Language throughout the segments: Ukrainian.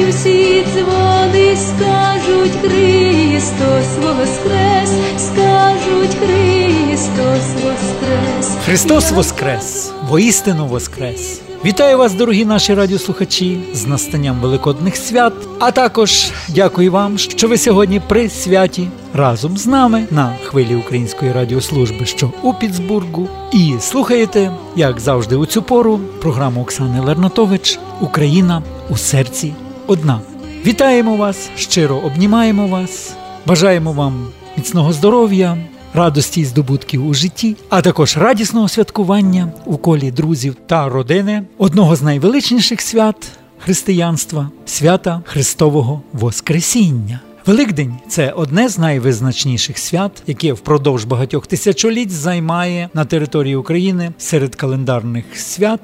Задзвонять усі дзвони, скажуть Христос воскрес, скажуть Христос воскрес. Христос Воскрес! Воістину Воскрес! Вітаю вас, дорогі наші радіослухачі, з настанням великодних свят. А також дякую вам, що ви сьогодні при святі разом з нами на хвилі Української радіослужби, що у Піцбургу. І слухаєте, як завжди, у цю пору програму Оксани Лернатович Україна у серці одна. Вітаємо вас, щиро обнімаємо вас, бажаємо вам міцного здоров'я радості і здобутків у житті, а також радісного святкування у колі друзів та родини одного з найвеличніших свят християнства свята Христового Воскресіння. Великдень це одне з найвизначніших свят, яке впродовж багатьох тисячоліть займає на території України серед календарних свят.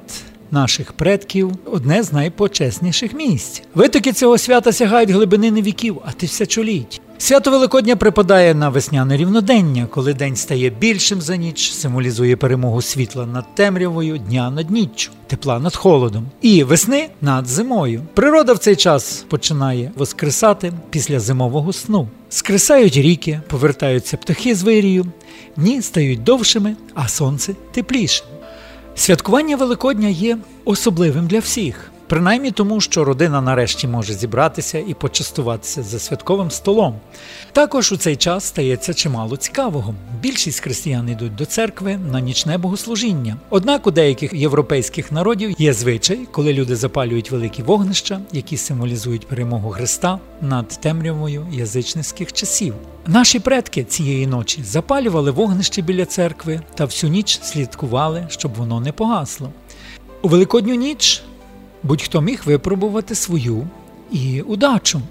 Наших предків одне з найпочесніших місць. Витоки цього свята сягають глибини віків, а тисячоліть. Свято Великодня припадає на весняне рівнодення, коли день стає більшим за ніч, символізує перемогу світла над темрявою, дня над ніччю, тепла над холодом і весни над зимою. Природа в цей час починає воскресати після зимового сну. Скресають ріки, повертаються птахи з вирію, дні стають довшими, а сонце теплішим. Святкування Великодня є особливим для всіх. Принаймні тому, що родина нарешті може зібратися і почастуватися за святковим столом. Також у цей час стається чимало цікавого. Більшість християн йдуть до церкви на нічне богослужіння. Однак у деяких європейських народів є звичай, коли люди запалюють великі вогнища, які символізують перемогу Христа над темрявою язичницьких часів. Наші предки цієї ночі запалювали вогнище біля церкви та всю ніч слідкували, щоб воно не погасло. У Великодню ніч будь-хто міг випробувати свою і удачу.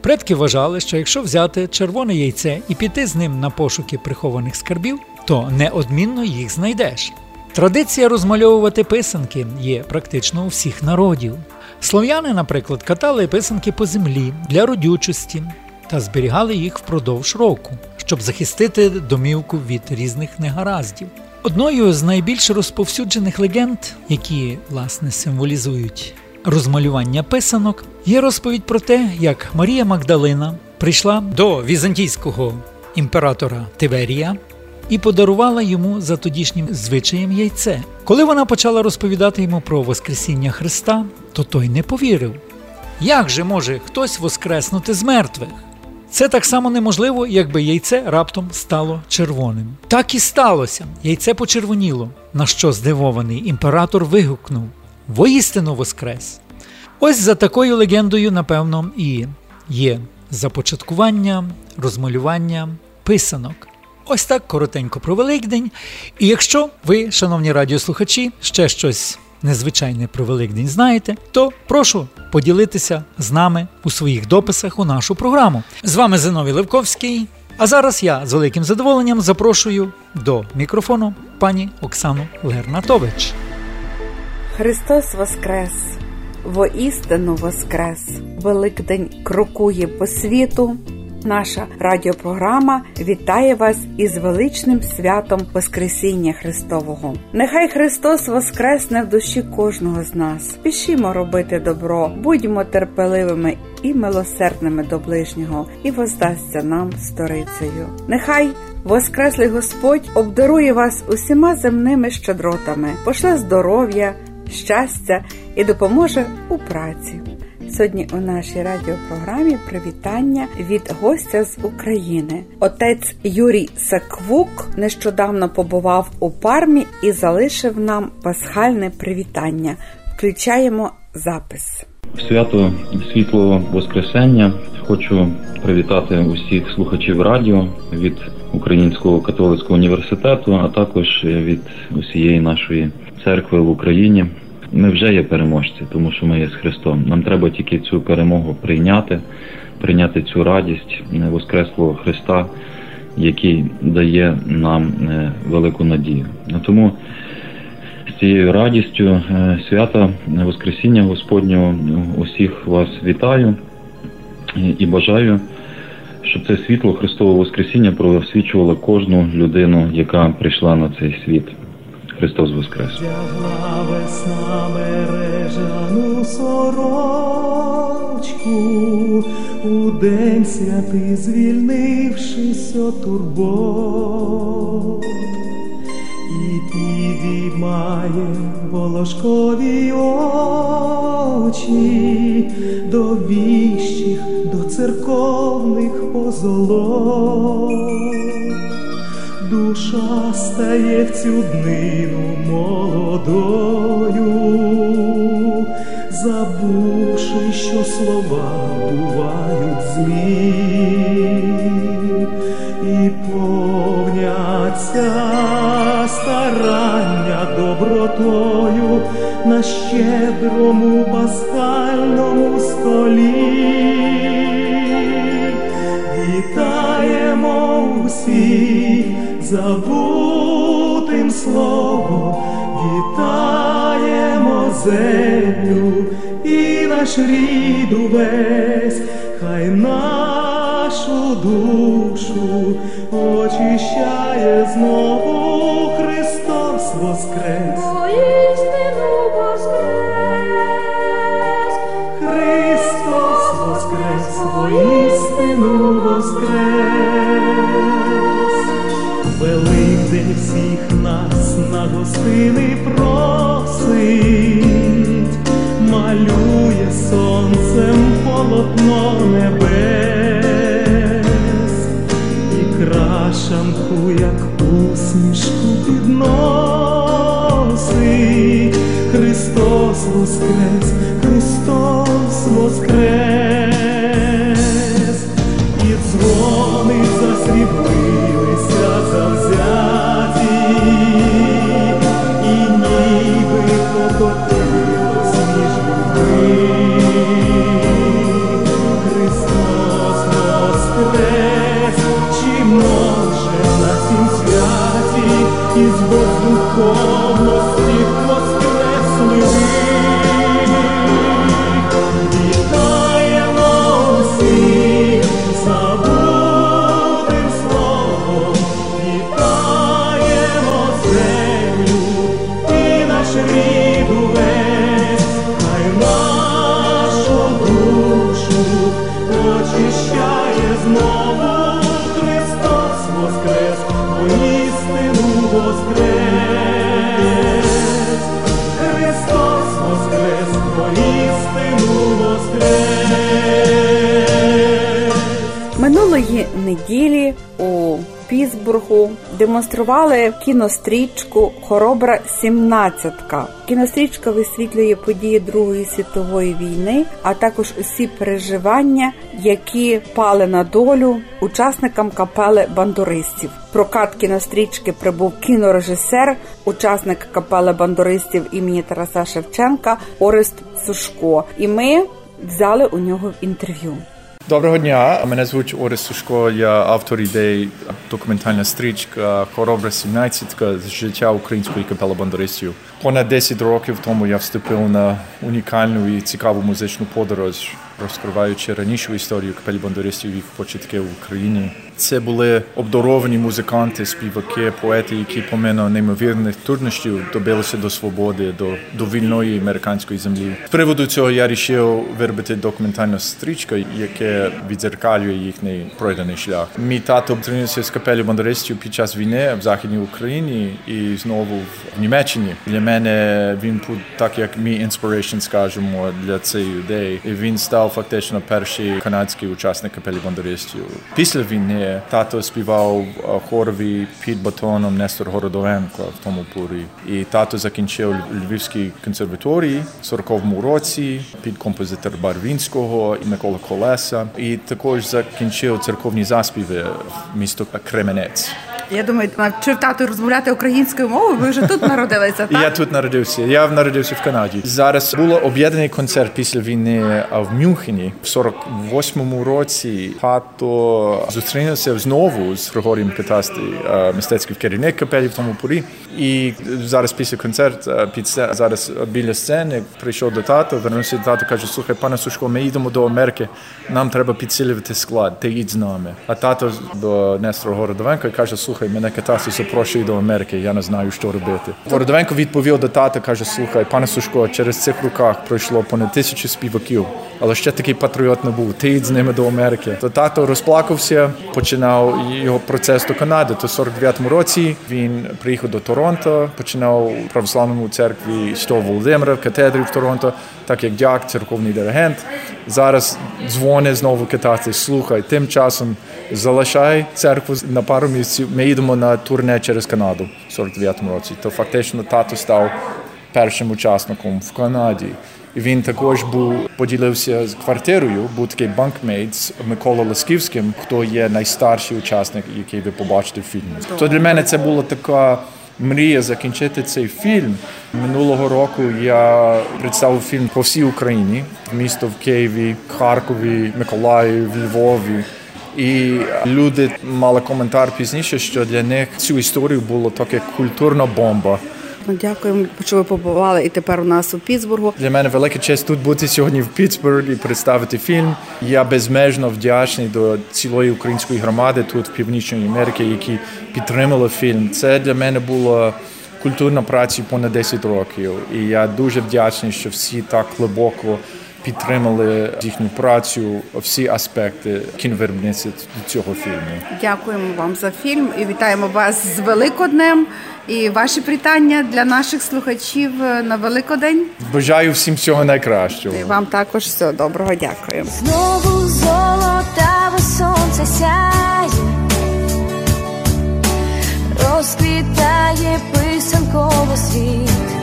Предки вважали, що якщо взяти червоне яйце і піти з ним на пошуки прихованих скарбів, то неодмінно їх знайдеш. Традиція розмальовувати писанки є практично у всіх народів. Слов'яни, наприклад, катали писанки по землі для родючості та зберігали їх впродовж року, щоб захистити домівку від різних негараздів. Одною з найбільш розповсюджених легенд, які власне символізують розмалювання писанок, є розповідь про те, як Марія Магдалина прийшла до візантійського імператора Тиверія і подарувала йому за тодішнім звичаєм яйце. Коли вона почала розповідати йому про Воскресіння Христа, то той не повірив. Як же може хтось воскреснути з мертвих? Це так само неможливо, якби яйце раптом стало червоним. Так і сталося. Яйце почервоніло, на що здивований імператор вигукнув Воістину Воскрес! Ось за такою легендою, напевно, і є започаткування, розмалювання писанок. Ось так коротенько про Великдень. І якщо ви, шановні радіослухачі, ще щось незвичайне про Великдень знаєте, то прошу поділитися з нами у своїх дописах у нашу програму. З вами Зиновій Левковський. А зараз я з великим задоволенням запрошую до мікрофону пані Оксану Лернатович. Христос Воскрес! Воістину Воскрес! Великдень крокує по світу. Наша радіопрограма вітає вас із величним святом Воскресіння Христового. Нехай Христос воскресне в душі кожного з нас. Спішімо робити добро, будьмо терпеливими і милосердними до ближнього, і воздасться нам сторицею. Нехай Воскреслий Господь обдарує вас усіма земними щедротами, пошле здоров'я, щастя і допоможе у праці. Сьогодні у нашій радіопрограмі привітання від гостя з України. Отець Юрій Саквук нещодавно побував у пармі і залишив нам пасхальне привітання. Включаємо запис. Свято світлого Воскресення хочу привітати усіх слухачів радіо від Українського католицького університету, а також від усієї нашої церкви в Україні. Ми вже є переможці, тому що ми є з Христом. Нам треба тільки цю перемогу прийняти, прийняти цю радість Воскреслого Христа, який дає нам велику надію. Тому з цією радістю свята Воскресіння Господнього усіх вас вітаю і бажаю, щоб це світло Христового Воскресіння просвічувало кожну людину, яка прийшла на цей світ. Христос Воскрес! Вдягла весна мережану сорочку, у день святий звільнившись от турбот, і підіймає волошкові очі до віщих, до церковних позолот душа стає в цю днину молодою, забувши, що слова бувають злі, і повняться старання добротою на щедрому пасхальному столі. Вітаємо усіх забутим словом, вітаємо землю і наш рід увесь, хай нашу душу очищає знову Христос Воскрес. Христос Воскрес, воістину Воскрес. Всіх нас на гостини просить, малює сонцем полотно небес, і крашанку, як усмішку підносить. Христос Воскрес, Христос Воскрес, може на цім святі із бездуховності неділі у Пісбургу демонстрували кінострічку Хоробра сімнадцятка. Кінострічка висвітлює події Другої світової війни, а також усі переживання, які пали на долю учасникам капели бандуристів. Прокат кінострічки прибув кінорежисер, учасник капели бандуристів імені Тараса Шевченка Орест Сушко. І ми взяли у нього інтерв'ю. Доброго дня, мене звуть Орес Сушко, я автор ідеї документальна стрічка Хоробра 17 з життя української капели бандуристів. Понад 10 років тому я вступив на унікальну і цікаву музичну подорож, розкриваючи ранішу історію капелі бандуристів їх початки в Україні. Це були обдаровані музиканти, співаки, поети, які помимо неймовірних труднощів добилися до свободи, до, до вільної американської землі. З приводу цього я вирішив виробити документальну стрічку, яке відзеркалює їхній пройдений шлях. Мій тато тренувався з капелі бандуристів під час війни в Західній Україні і знову в Німеччині. Для мене він був так, як мій inspiration, скажімо, для цієї ідеї. Він став фактично перший канадський учасник капелі бандуристів. Після війни тато співав хорові під батоном Нестор Городовенко в тому порі. І тато закінчив Львівській консерваторії в 40-му році під композитор Барвінського і Микола Колеса. І також закінчив церковні заспіви в місто Кременець. Я думаю, навчив тато розмовляти українською мовою. Ви вже тут народилися, так? Я тут народився. Я народився в Канаді. Зараз було об'єднаний концерт після війни а, в Мюнхені в 48-му році. Тато зустрінувся знову з Григорієм Катасти, а, мистецький керівник капелі в тому порі. І зараз після концерту під сце- зараз біля сцени прийшов до тата, вернувся до тата, каже: слухай, пане Сушко, ми їдемо до Америки. Нам треба підсилювати склад. Ти їдь з нами. А тато до Нестора Городовенка каже: слухай. Слухай, мене катався запрошує до Америки, я не знаю, що робити. Городовенко відповів до тата, каже: слухай, пане Сушко, через цих руках пройшло понад тисячу співаків, але ще такий патріот не був. Ти йдь з ними до Америки. То тато розплакався, починав його процес до Канади. То в 49-му році він приїхав до Торонто, починав в православному церкві Святого Володимира в катедрі в Торонто, так як дяк, церковний диригент. Зараз дзвонить знову китайці, слухай, тим часом залишай церкву на пару місяців. Ми їдемо на турне через Канаду в 49-му році. То фактично тато став першим учасником в Канаді. І він також був поділився з квартирою. Був такий банкмейт з Микола Ласківським, хто є найстарший учасник, який ви побачите в фільмі. То для мене це була така мрія закінчити цей фільм. Минулого року я представив фільм по всій Україні, місто в Києві, Харкові, Миколаєві, Львові. І люди мали коментар пізніше, що для них цю історію було таке культурна бомба. Ну, Дякуємо, що ви побували і тепер у нас у Пітсбургу. Для мене велика честь тут бути сьогодні в Пітсбурзі і представити фільм. Я безмежно вдячний до цілої української громади тут в Північній Америці, які підтримали фільм. Це для мене була культурна праця понад 10 років. І я дуже вдячний, що всі так глибоко підтримали їхню працю, всі аспекти кіновиробництва цього фільму. Дякуємо вам за фільм і вітаємо вас з Великоднем. І ваші привітання для наших слухачів на Великодень. Бажаю всім всього найкращого. І вам також всього доброго. Дякуємо. Знову золотаве сонце сяє, розквітає писанково світ,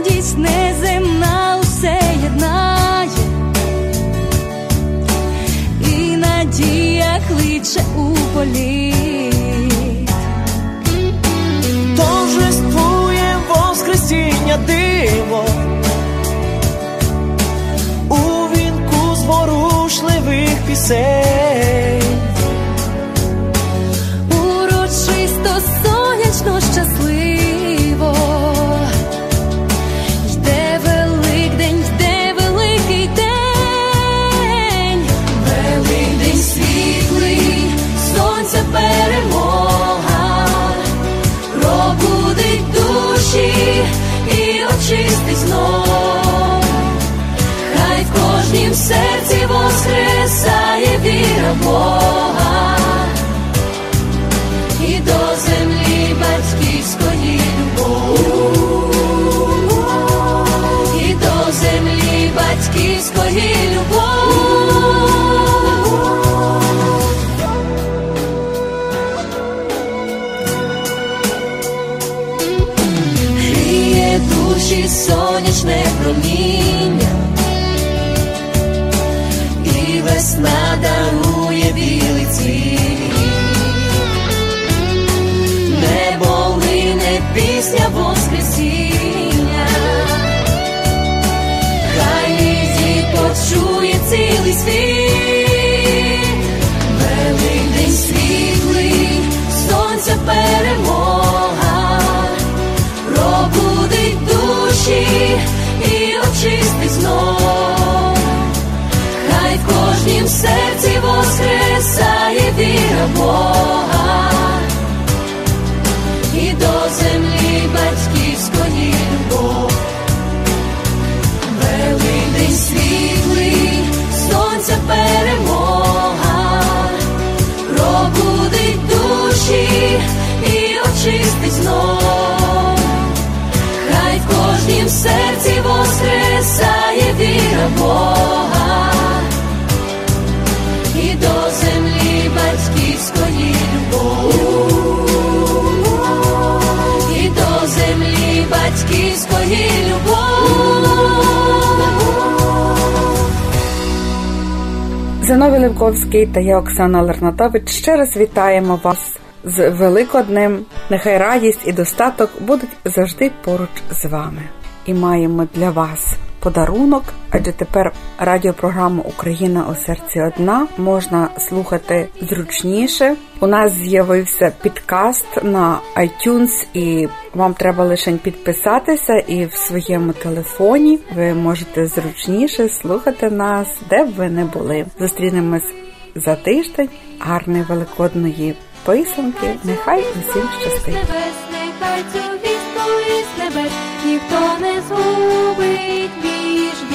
радість неземна усе єднає, батьківської любов. Гріє душі сонячне проміння, і весна дарує білий цвіт. Небо лине пісня Воскресіння, світ, Великдень світлий, сонця перемога, пробудить душі і очистить знов. Хай в кожнім серці воскресає віра Бога батьківської любов. Зиновій Левковський та я Оксана Лернатович ще раз вітаємо вас з Великоднем. Нехай радість і достаток будуть завжди поруч з вами. І маємо для вас подарунок, адже тепер радіопрограму Україна у серці одна можна слухати зручніше. У нас з'явився підкаст на iTunes, і вам треба лише підписатися, і в своєму телефоні ви можете зручніше слухати нас, де б ви не були. Зустрінемось за тиждень гарної великодної писанки. Нехай усім щастить. Небес, небес Ніхто не зубить. між